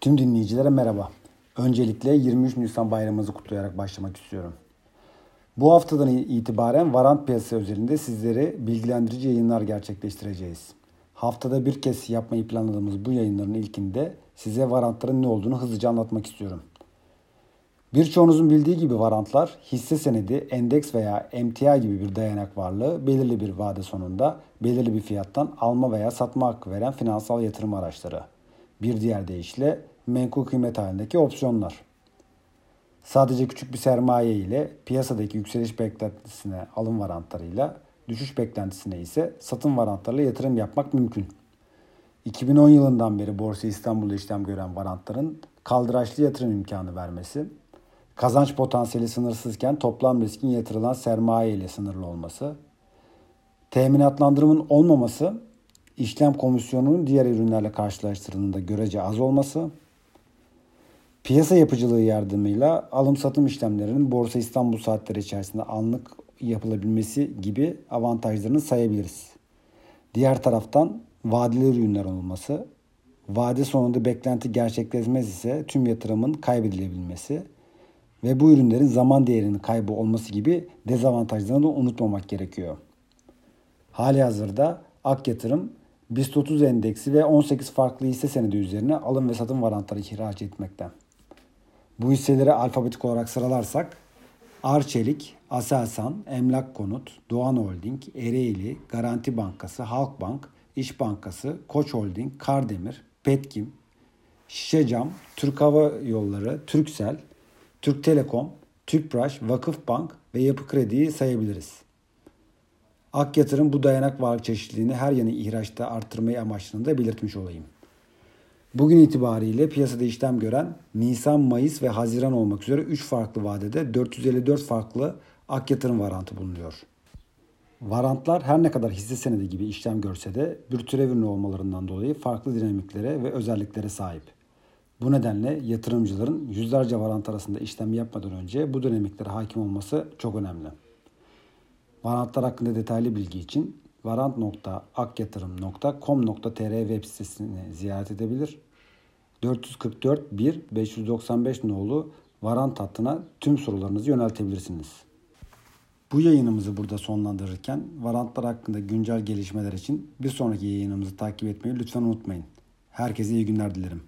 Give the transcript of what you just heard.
Tüm dinleyicilere merhaba. Öncelikle 23 Nisan bayramımızı kutlayarak başlamak istiyorum. Bu haftadan itibaren varant piyasası özelinde sizlere bilgilendirici yayınlar gerçekleştireceğiz. Haftada bir kez yapmayı planladığımız bu yayınların ilkinde size varantların ne olduğunu hızlıca anlatmak istiyorum. Birçoğunuzun bildiği gibi varantlar hisse senedi, endeks veya emtia gibi bir dayanak varlığı belirli bir vade sonunda belirli bir fiyattan alma veya satma hakkı veren finansal yatırım araçları. Bir diğer deyişle menkul kıymet halindeki opsiyonlar. Sadece küçük bir sermaye ile piyasadaki yükseliş beklentisine alım varantlarıyla, düşüş beklentisine ise satım varantlarıyla yatırım yapmak mümkün. 2010 yılından beri Borsa İstanbul'da işlem gören varantların kaldıraçlı yatırım imkanı vermesi, kazanç potansiyeli sınırsızken toplam riskin yatırılan sermaye ile sınırlı olması, teminatlandırımın olmaması, işlem komisyonunun diğer ürünlerle karşılaştırıldığında görece az olması, piyasa yapıcılığı yardımıyla alım satım işlemlerinin Borsa İstanbul saatleri içerisinde anlık yapılabilmesi gibi avantajlarını sayabiliriz. Diğer taraftan vadeli ürünler olması, vade sonunda beklenti gerçekleşmez ise tüm yatırımın kaybedilebilmesi, ve bu ürünlerin zaman değerinin kaybı olması gibi dezavantajlarını da unutmamak gerekiyor. Hali hazırda Ak Yatırım BIST 30 endeksi ve 18 farklı hisse senedi üzerine alım ve satım varantları ihraç etmekte. Bu hisseleri alfabetik olarak sıralarsak Arçelik, Aselsan, Emlak Konut, Doğan Holding, Ereğli, Garanti Bankası, Halkbank, İş Bankası, Koç Holding, Kardemir, Petkim, Şişecam, Türk Hava Yolları, Türksel, Türk Telekom, Tüpraş, Vakıfbank ve Yapı Kredi'yi sayabiliriz. Ak Yatırım bu dayanak varlık çeşitliliğini her yanı ihraçta arttırmayı amaçladığını da belirtmiş olayım. Bugün itibariyle piyasada işlem gören Nisan, Mayıs ve Haziran olmak üzere 3 farklı vadede 454 farklı ak yatırım varantı bulunuyor. Varantlar her ne kadar hisse senedi gibi işlem görse de bir türev ürünü olmalarından dolayı farklı dinamiklere ve özelliklere sahip. Bu nedenle yatırımcıların yüzlerce varant arasında işlem yapmadan önce bu dinamiklere hakim olması çok önemli. Varantlar hakkında detaylı bilgi için varant.akyatırım.com.tr web sitesini ziyaret edebilir. 444 1 595 nolu varant hattına tüm sorularınızı yöneltebilirsiniz. Bu yayınımızı burada sonlandırırken varantlar hakkında güncel gelişmeler için bir sonraki yayınımızı takip etmeyi lütfen unutmayın. Herkese iyi günler dilerim.